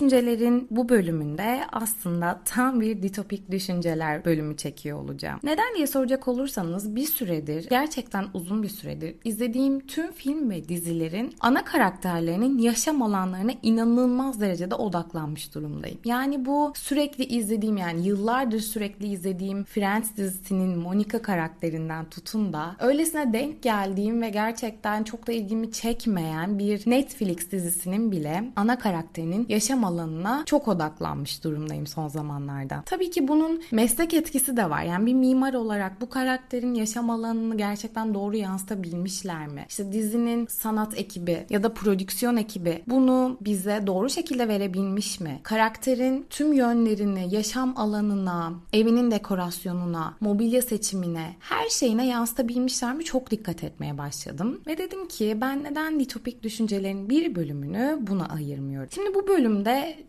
Düşüncelerin bu bölümünde aslında tam bir ditopik düşünceler bölümü çekiyor olacağım. Neden diye soracak olursanız bir süredir, gerçekten uzun bir süredir izlediğim tüm film ve dizilerin ana karakterlerinin yaşam alanlarına inanılmaz derecede odaklanmış durumdayım. Yani bu sürekli izlediğim yani yıllardır sürekli izlediğim Friends dizisinin Monica karakterinden tutun da öylesine denk geldiğim ve gerçekten çok da ilgimi çekmeyen bir Netflix dizisinin bile ana karakterini karakterinin yaşam alanına çok odaklanmış durumdayım son zamanlarda. Tabii ki bunun meslek etkisi de var. Yani bir mimar olarak bu karakterin yaşam alanını gerçekten doğru yansıtabilmişler mi? İşte dizinin sanat ekibi ya da prodüksiyon ekibi bunu bize doğru şekilde verebilmiş mi? Karakterin tüm yönlerini yaşam alanına, evinin dekorasyonuna, mobilya seçimine, her şeyine yansıtabilmişler mi? Çok dikkat etmeye başladım. Ve dedim ki ben neden ditopik düşüncelerin bir bölümünü buna ayırmıyorum? Şimdi bu bu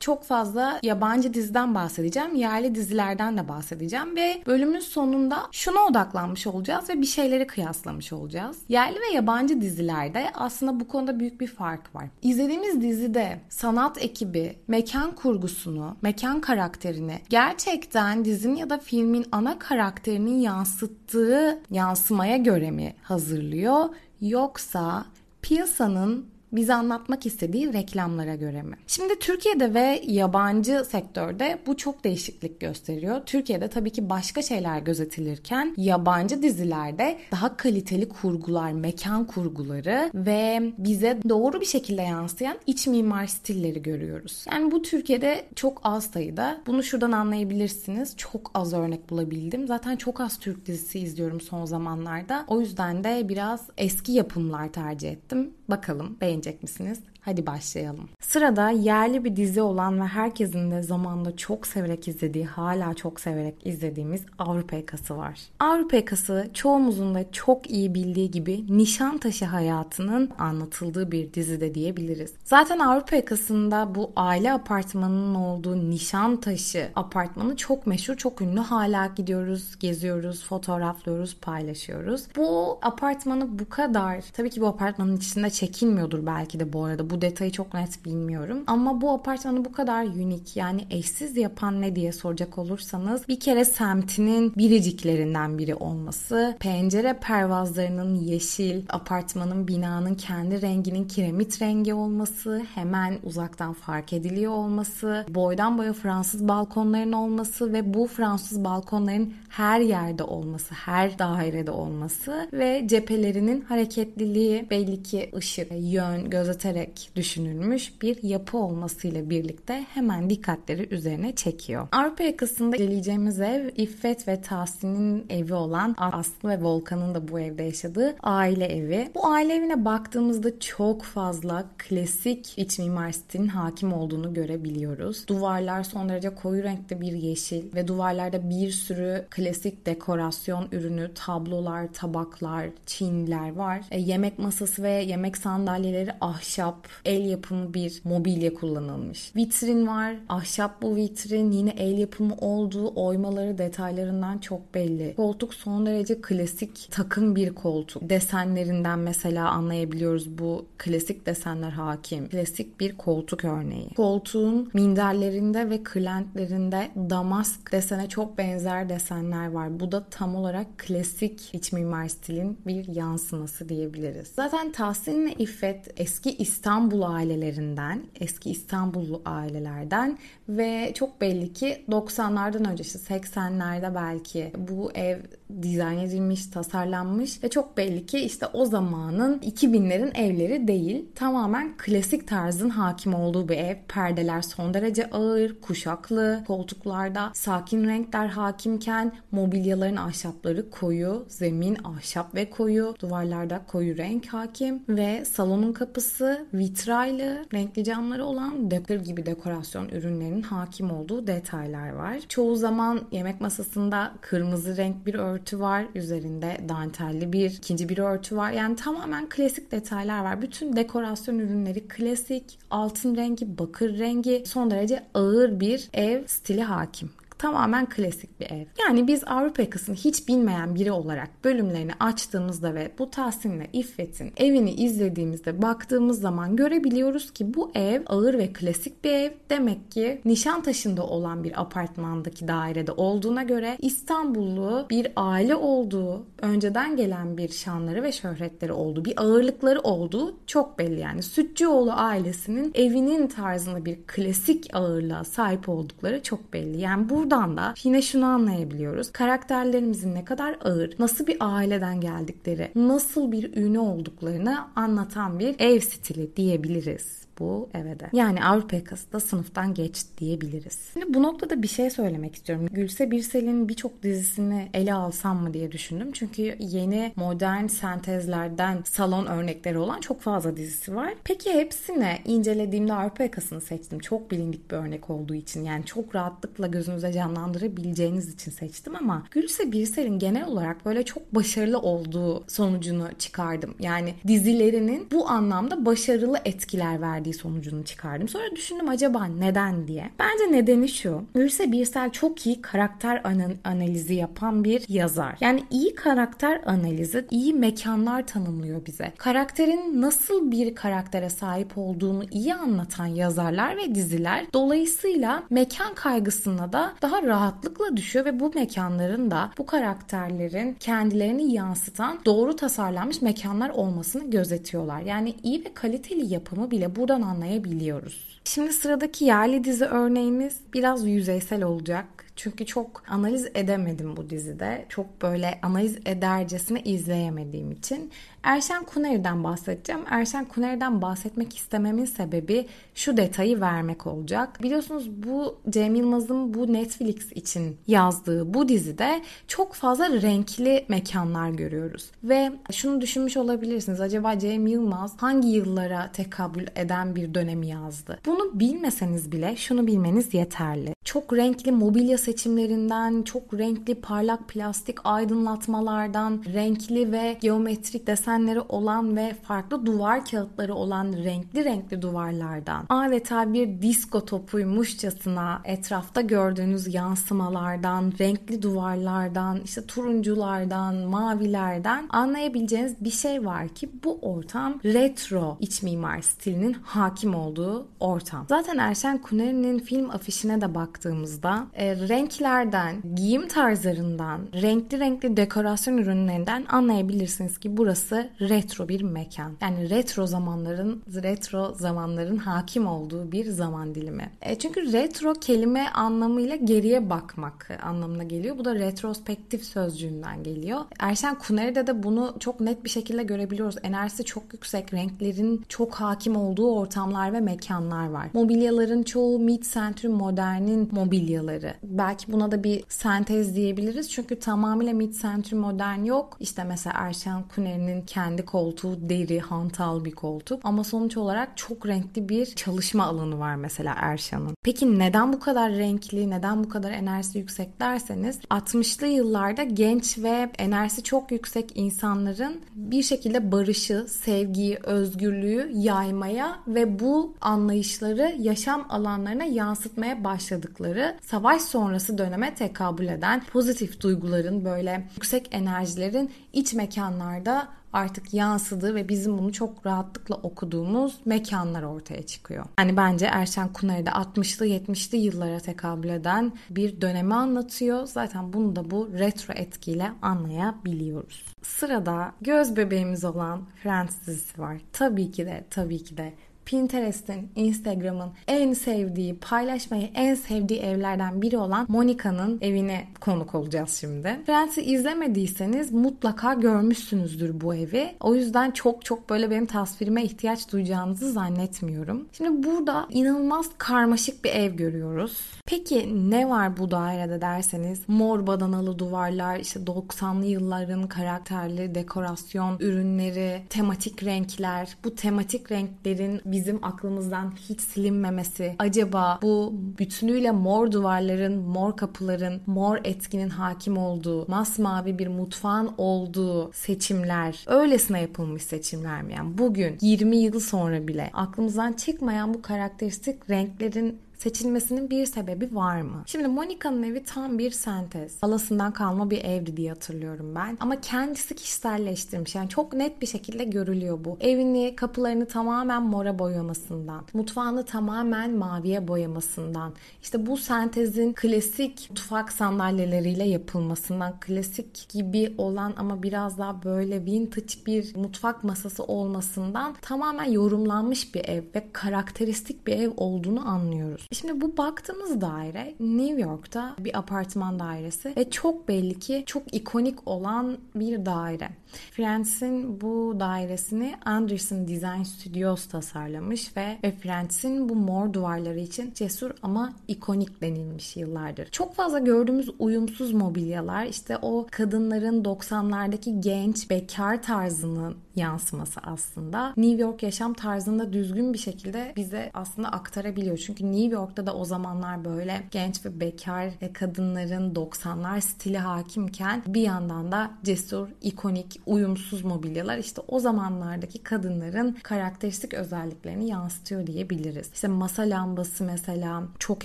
çok fazla yabancı diziden bahsedeceğim. Yerli dizilerden de bahsedeceğim ve bölümün sonunda şuna odaklanmış olacağız ve bir şeyleri kıyaslamış olacağız. Yerli ve yabancı dizilerde aslında bu konuda büyük bir fark var. İzlediğimiz dizide sanat ekibi mekan kurgusunu, mekan karakterini gerçekten dizinin ya da filmin ana karakterinin yansıttığı yansımaya göre mi hazırlıyor yoksa piyasanın bize anlatmak istediği reklamlara göre mi? Şimdi Türkiye'de ve yabancı sektörde bu çok değişiklik gösteriyor. Türkiye'de tabii ki başka şeyler gözetilirken yabancı dizilerde daha kaliteli kurgular, mekan kurguları ve bize doğru bir şekilde yansıyan iç mimar stilleri görüyoruz. Yani bu Türkiye'de çok az sayıda. Bunu şuradan anlayabilirsiniz. Çok az örnek bulabildim. Zaten çok az Türk dizisi izliyorum son zamanlarda. O yüzden de biraz eski yapımlar tercih ettim. Bakalım beğenecek misiniz? Hadi başlayalım. Sırada yerli bir dizi olan ve herkesin de zamanında çok severek izlediği, hala çok severek izlediğimiz Avrupa Yakası var. Avrupa Yakası çoğumuzun da çok iyi bildiği gibi Nişantaşı hayatının anlatıldığı bir dizi de diyebiliriz. Zaten Avrupa Yakası'nda bu aile apartmanının olduğu Nişantaşı apartmanı çok meşhur, çok ünlü. Hala gidiyoruz, geziyoruz, fotoğraflıyoruz, paylaşıyoruz. Bu apartmanı bu kadar, tabii ki bu apartmanın içinde çekilmiyordur belki de bu arada bu detayı çok net bilmiyorum. Ama bu apartmanı bu kadar unik yani eşsiz yapan ne diye soracak olursanız bir kere semtinin biriciklerinden biri olması, pencere pervazlarının yeşil, apartmanın binanın kendi renginin kiremit rengi olması, hemen uzaktan fark ediliyor olması, boydan boya Fransız balkonların olması ve bu Fransız balkonların her yerde olması, her dairede olması ve cephelerinin hareketliliği belli ki ışık, yön gözeterek düşünülmüş bir yapı olmasıyla birlikte hemen dikkatleri üzerine çekiyor. Avrupa yakasında inceleyeceğimiz ev İffet ve Tahsin'in evi olan Aslı ve Volkan'ın da bu evde yaşadığı aile evi. Bu aile evine baktığımızda çok fazla klasik iç mimar stilinin hakim olduğunu görebiliyoruz. Duvarlar son derece koyu renkte bir yeşil ve duvarlarda bir sürü klasik dekorasyon ürünü, tablolar, tabaklar, çinler var. E, yemek masası ve yemek sandalyeleri ahşap, el yapımı bir mobilya kullanılmış. Vitrin var. Ahşap bu vitrin. Yine el yapımı olduğu oymaları detaylarından çok belli. Koltuk son derece klasik takım bir koltuk. Desenlerinden mesela anlayabiliyoruz bu klasik desenler hakim. Klasik bir koltuk örneği. Koltuğun minderlerinde ve kırlentlerinde damask desene çok benzer desenler var. Bu da tam olarak klasik iç mimar stilin bir yansıması diyebiliriz. Zaten Tahsin ve İffet eski İstanbul İstanbul ailelerinden, eski İstanbullu ailelerden ve çok belli ki 90'lardan önce işte 80'lerde belki bu ev dizayn edilmiş, tasarlanmış ve çok belli ki işte o zamanın 2000'lerin evleri değil. Tamamen klasik tarzın hakim olduğu bir ev. Perdeler son derece ağır, kuşaklı, koltuklarda sakin renkler hakimken mobilyaların ahşapları koyu, zemin ahşap ve koyu, duvarlarda koyu renk hakim ve salonun kapısı vitraylı, renkli camları olan dekor gibi dekorasyon ürünlerinin hakim olduğu detaylar var. Çoğu zaman yemek masasında kırmızı renk bir örtü var. Üzerinde dantelli bir ikinci bir örtü var. Yani tamamen klasik detaylar var. Bütün dekorasyon ürünleri klasik, altın rengi, bakır rengi, son derece ağır bir ev stili hakim. Tamamen klasik bir ev. Yani biz Avrupa yakasını hiç bilmeyen biri olarak bölümlerini açtığımızda ve bu Tahsin'le İffet'in evini izlediğimizde baktığımız zaman görebiliyoruz ki bu ev ağır ve klasik bir ev. Demek ki Nişantaşı'nda olan bir apartmandaki dairede olduğuna göre İstanbullu bir aile olduğu, önceden gelen bir şanları ve şöhretleri olduğu, bir ağırlıkları olduğu çok belli yani. Sütçüoğlu ailesinin evinin tarzında bir klasik ağırlığa sahip oldukları çok belli. Yani burada Buradan da yine şunu anlayabiliyoruz. Karakterlerimizin ne kadar ağır, nasıl bir aileden geldikleri, nasıl bir ünlü olduklarını anlatan bir ev stili diyebiliriz bu eve de. Yani Avrupa yakası da sınıftan geç diyebiliriz. Şimdi bu noktada bir şey söylemek istiyorum. Gülse Birsel'in birçok dizisini ele alsam mı diye düşündüm. Çünkü yeni modern sentezlerden salon örnekleri olan çok fazla dizisi var. Peki hepsine incelediğimde Avrupa yakasını seçtim. Çok bilindik bir örnek olduğu için. Yani çok rahatlıkla gözünüze canlandırabileceğiniz için seçtim ama Gülse Birsel'in genel olarak böyle çok başarılı olduğu sonucunu çıkardım. Yani dizilerinin bu anlamda başarılı etkiler verdiği sonucunu çıkardım. Sonra düşündüm acaba neden diye. Bence nedeni şu. Ürse Birsel çok iyi karakter analizi yapan bir yazar. Yani iyi karakter analizi iyi mekanlar tanımlıyor bize. Karakterin nasıl bir karaktere sahip olduğunu iyi anlatan yazarlar ve diziler dolayısıyla mekan kaygısına da daha rahatlıkla düşüyor ve bu mekanların da bu karakterlerin kendilerini yansıtan doğru tasarlanmış mekanlar olmasını gözetiyorlar. Yani iyi ve kaliteli yapımı bile buradan anlayabiliyoruz. Şimdi sıradaki yerli dizi örneğimiz biraz yüzeysel olacak. Çünkü çok analiz edemedim bu dizide. Çok böyle analiz edercesine izleyemediğim için. Erşen Kuneri'den bahsedeceğim. Erşen Kuneri'den bahsetmek istememin sebebi şu detayı vermek olacak. Biliyorsunuz bu Cem Yılmaz'ın bu Netflix için yazdığı bu dizide çok fazla renkli mekanlar görüyoruz. Ve şunu düşünmüş olabilirsiniz. Acaba Cem Yılmaz hangi yıllara tekabül eden bir dönemi yazdı? Bunu bilmeseniz bile şunu bilmeniz yeterli. Çok renkli mobilya seçimlerinden, çok renkli parlak plastik aydınlatmalardan, renkli ve geometrik desen desenleri olan ve farklı duvar kağıtları olan renkli renkli duvarlardan adeta bir disko topuymuşçasına etrafta gördüğünüz yansımalardan, renkli duvarlardan, işte turunculardan, mavilerden anlayabileceğiniz bir şey var ki bu ortam retro iç mimar stilinin hakim olduğu ortam. Zaten Erşen Kuneri'nin film afişine de baktığımızda e, renklerden, giyim tarzlarından, renkli renkli dekorasyon ürünlerinden anlayabilirsiniz ki burası retro bir mekan. Yani retro zamanların retro zamanların hakim olduğu bir zaman dilimi. E çünkü retro kelime anlamıyla geriye bakmak anlamına geliyor. Bu da retrospektif sözcüğünden geliyor. Erşen Kuneri'de de bunu çok net bir şekilde görebiliyoruz. Enerjisi çok yüksek, renklerin çok hakim olduğu ortamlar ve mekanlar var. Mobilyaların çoğu mid-century modernin mobilyaları. Belki buna da bir sentez diyebiliriz. Çünkü tamamıyla mid-century modern yok. İşte mesela Erşen Kuneri'nin kendi koltuğu deri, hantal bir koltuk. Ama sonuç olarak çok renkli bir çalışma alanı var mesela Erşan'ın. Peki neden bu kadar renkli, neden bu kadar enerjisi yüksek derseniz 60'lı yıllarda genç ve enerjisi çok yüksek insanların bir şekilde barışı, sevgiyi, özgürlüğü yaymaya ve bu anlayışları yaşam alanlarına yansıtmaya başladıkları savaş sonrası döneme tekabül eden pozitif duyguların böyle yüksek enerjilerin iç mekanlarda artık yansıdığı ve bizim bunu çok rahatlıkla okuduğumuz mekanlar ortaya çıkıyor. Yani bence Erşen Kuneri'de 60'lı 70'li yıllara tekabül eden bir dönemi anlatıyor. Zaten bunu da bu retro etkiyle anlayabiliyoruz. Sırada göz bebeğimiz olan Friends dizisi var. Tabii ki de tabii ki de Pinterest'in, Instagram'ın en sevdiği, paylaşmayı en sevdiği evlerden biri olan Monica'nın evine konuk olacağız şimdi. Friends'i izlemediyseniz mutlaka görmüşsünüzdür bu evi. O yüzden çok çok böyle benim tasvirime ihtiyaç duyacağınızı zannetmiyorum. Şimdi burada inanılmaz karmaşık bir ev görüyoruz. Peki ne var bu dairede derseniz mor badanalı duvarlar, işte 90'lı yılların karakterli dekorasyon ürünleri, tematik renkler. Bu tematik renklerin bizim aklımızdan hiç silinmemesi, acaba bu bütünüyle mor duvarların, mor kapıların, mor etkinin hakim olduğu, masmavi bir mutfağın olduğu seçimler, öylesine yapılmış seçimler mi? Yani bugün 20 yıl sonra bile aklımızdan çıkmayan bu karakteristik renklerin seçilmesinin bir sebebi var mı? Şimdi Monica'nın evi tam bir sentez. Halasından kalma bir evdi diye hatırlıyorum ben. Ama kendisi kişiselleştirmiş. Yani çok net bir şekilde görülüyor bu. Evini, kapılarını tamamen mora boyamasından, mutfağını tamamen maviye boyamasından, işte bu sentezin klasik mutfak sandalyeleriyle yapılmasından, klasik gibi olan ama biraz daha böyle vintage bir mutfak masası olmasından tamamen yorumlanmış bir ev ve karakteristik bir ev olduğunu anlıyoruz. Şimdi bu baktığımız daire New York'ta bir apartman dairesi ve çok belli ki çok ikonik olan bir daire. Friends'in bu dairesini Anderson Design Studios tasarlamış ve, ve Friends'in bu mor duvarları için cesur ama ikonik denilmiş yıllardır. Çok fazla gördüğümüz uyumsuz mobilyalar işte o kadınların 90'lardaki genç bekar tarzının yansıması aslında. New York yaşam tarzında düzgün bir şekilde bize aslında aktarabiliyor. Çünkü New York'ta da o zamanlar böyle genç ve bekar kadınların 90'lar stili hakimken bir yandan da cesur, ikonik, uyumsuz mobilyalar işte o zamanlardaki kadınların karakteristik özelliklerini yansıtıyor diyebiliriz. İşte masa lambası mesela çok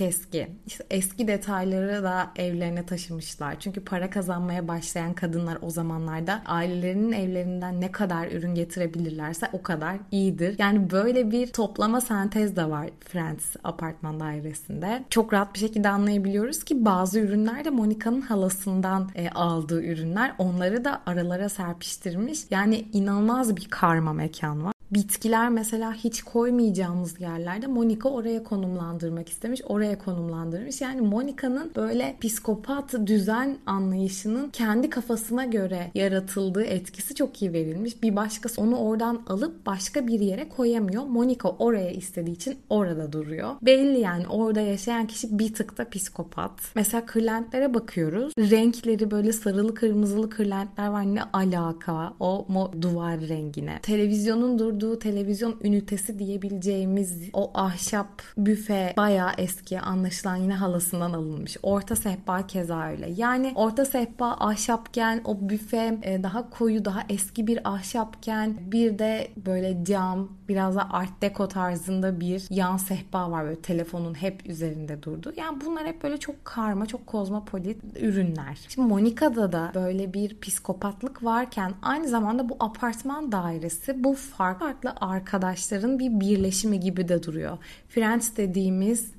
eski. İşte eski detayları da evlerine taşımışlar. Çünkü para kazanmaya başlayan kadınlar o zamanlarda ailelerinin evlerinden ne kadar ürün getirebilirlerse o kadar iyidir. Yani böyle bir toplama sentez de var Friends apartman dairesinde. Çok rahat bir şekilde anlayabiliyoruz ki bazı ürünler de Monica'nın halasından e, aldığı ürünler. Onları da aralara serpiştirmiş. Yani inanılmaz bir karma mekan var. Bitkiler mesela hiç koymayacağımız yerlerde Monica oraya konumlandırmak istemiş. Oraya konumlandırmış. Yani Monica'nın böyle psikopat düzen anlayışının kendi kafasına göre yaratıldığı etkisi çok iyi verilmiş. Bir başkası onu oradan alıp başka bir yere koyamıyor. Monica oraya istediği için orada duruyor. Belli yani orada yaşayan kişi bir tık da psikopat. Mesela kırlentlere bakıyoruz. Renkleri böyle sarılı kırmızılı kırlentler var. Ne alaka o mo duvar rengine. Televizyonun durduğu kurduğu televizyon ünitesi diyebileceğimiz o ahşap büfe bayağı eski anlaşılan yine halasından alınmış. Orta sehpa keza öyle. Yani orta sehpa ahşapken o büfe e, daha koyu daha eski bir ahşapken bir de böyle cam biraz da art deco tarzında bir yan sehpa var böyle telefonun hep üzerinde durdu. Yani bunlar hep böyle çok karma çok kozmopolit ürünler. Şimdi Monica'da da böyle bir psikopatlık varken aynı zamanda bu apartman dairesi bu farklı farklı arkadaşların bir birleşimi gibi de duruyor. Friends dediğimiz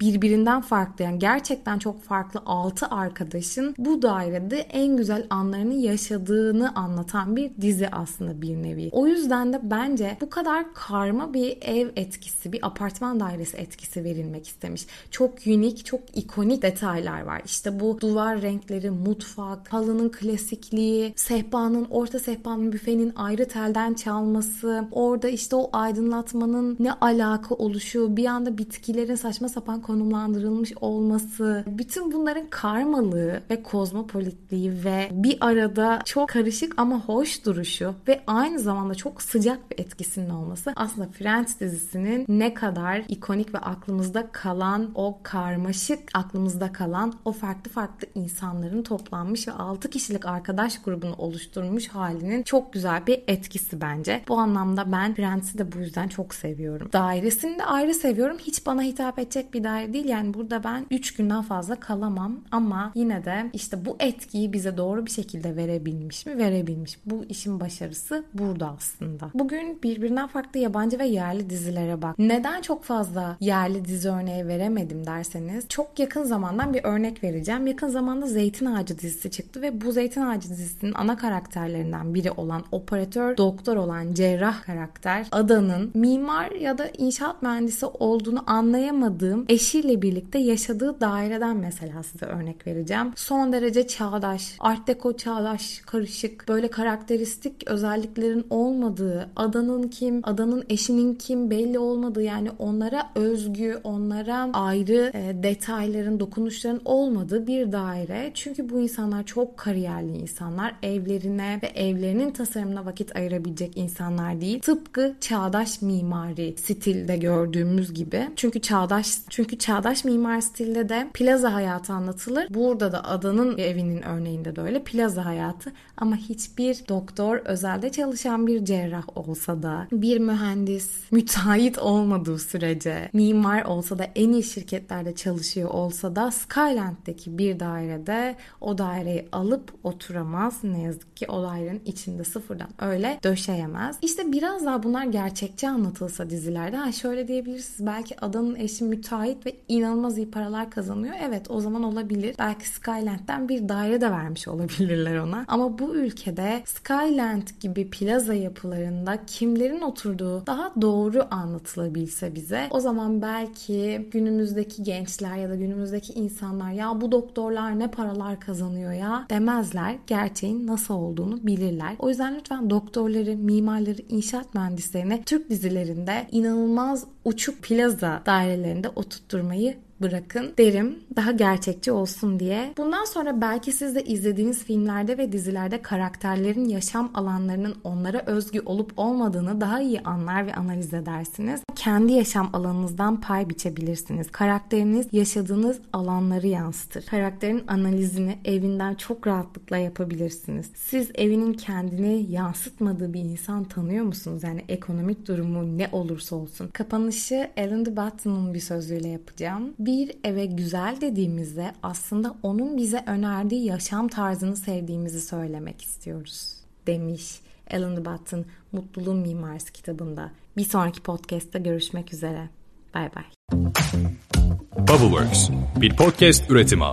birbirinden farklı yani gerçekten çok farklı 6 arkadaşın bu dairede en güzel anlarını yaşadığını anlatan bir dizi aslında bir nevi. O yüzden de bence bu kadar karma bir ev etkisi, bir apartman dairesi etkisi verilmek istemiş. Çok unik, çok ikonik detaylar var. İşte bu duvar renkleri, mutfak, halının klasikliği, sehpanın, orta sehpanın büfenin ayrı telden çalması, orada işte o aydınlatmanın ne alaka oluşu, bir anda bitkilerin saçma sapan konumlandırılmış olması, bütün bunların karmalığı ve kozmopolitliği ve bir arada çok karışık ama hoş duruşu ve aynı zamanda çok sıcak bir etkisinin olması aslında Friends dizisinin ne kadar ikonik ve aklımızda kalan o karmaşık aklımızda kalan o farklı farklı insanların toplanmış ve 6 kişilik arkadaş grubunu oluşturmuş halinin çok güzel bir etkisi bence. Bu anlamda ben Friends'i de bu yüzden çok seviyorum. Dairesini de ayrı seviyorum. Hiç bana hitap edecek bir daire değil. Yani burada ben 3 günden fazla kalamam ama yine de işte bu etkiyi bize doğru bir şekilde verebilmiş mi? Verebilmiş. Bu işin başarısı burada aslında. Bugün birbirinden farklı yabancı ve yerli dizilere bak. Neden çok fazla yerli dizi örneği veremedim derseniz çok yakın zamandan bir örnek vereceğim. Yakın zamanda Zeytin Ağacı dizisi çıktı ve bu Zeytin Ağacı dizisinin ana karakterlerinden biri olan operatör doktor olan cerrah karakter Adan'ın mimar ya da inşaat mühendisi olduğunu anlayamadığım eş eşiyle birlikte yaşadığı daireden mesela size örnek vereceğim. Son derece çağdaş, art deco çağdaş, karışık, böyle karakteristik özelliklerin olmadığı, adanın kim, adanın eşinin kim belli olmadığı yani onlara özgü, onlara ayrı e, detayların, dokunuşların olmadığı bir daire. Çünkü bu insanlar çok kariyerli insanlar. Evlerine ve evlerinin tasarımına vakit ayırabilecek insanlar değil. Tıpkı çağdaş mimari stilde gördüğümüz gibi. Çünkü çağdaş çünkü çağdaş mimar stilde de plaza hayatı anlatılır. Burada da adanın evinin örneğinde de öyle plaza hayatı ama hiçbir doktor özelde çalışan bir cerrah olsa da bir mühendis müteahhit olmadığı sürece mimar olsa da en iyi şirketlerde çalışıyor olsa da Skyland'deki bir dairede o daireyi alıp oturamaz. Ne yazık ki o dairenin içinde sıfırdan öyle döşeyemez. İşte biraz daha bunlar gerçekçi anlatılsa dizilerde ha şöyle diyebilirsiniz belki adanın eşi müteahhit ve inanılmaz iyi paralar kazanıyor. Evet o zaman olabilir. Belki Skyland'den bir daire de vermiş olabilirler ona. Ama bu ülkede Skyland gibi plaza yapılarında kimlerin oturduğu daha doğru anlatılabilse bize o zaman belki günümüzdeki gençler ya da günümüzdeki insanlar ya bu doktorlar ne paralar kazanıyor ya demezler. Gerçeğin nasıl olduğunu bilirler. O yüzden lütfen doktorları, mimarları, inşaat mühendislerini Türk dizilerinde inanılmaz uçuk plaza dairelerinde oturtturmayı bırakın derim daha gerçekçi olsun diye. Bundan sonra belki siz de izlediğiniz filmlerde ve dizilerde karakterlerin yaşam alanlarının onlara özgü olup olmadığını daha iyi anlar ve analiz edersiniz. Kendi yaşam alanınızdan pay biçebilirsiniz. Karakteriniz yaşadığınız alanları yansıtır. Karakterin analizini evinden çok rahatlıkla yapabilirsiniz. Siz evinin kendini yansıtmadığı bir insan tanıyor musunuz? Yani ekonomik durumu ne olursa olsun. Kapanışı Alan de Botton'un bir sözüyle yapacağım bir eve güzel dediğimizde aslında onun bize önerdiği yaşam tarzını sevdiğimizi söylemek istiyoruz demiş Alan Botton Mutluluğun Mimarisi kitabında. Bir sonraki podcast'ta görüşmek üzere. Bay bay. Bubbleworks bir podcast üretimi.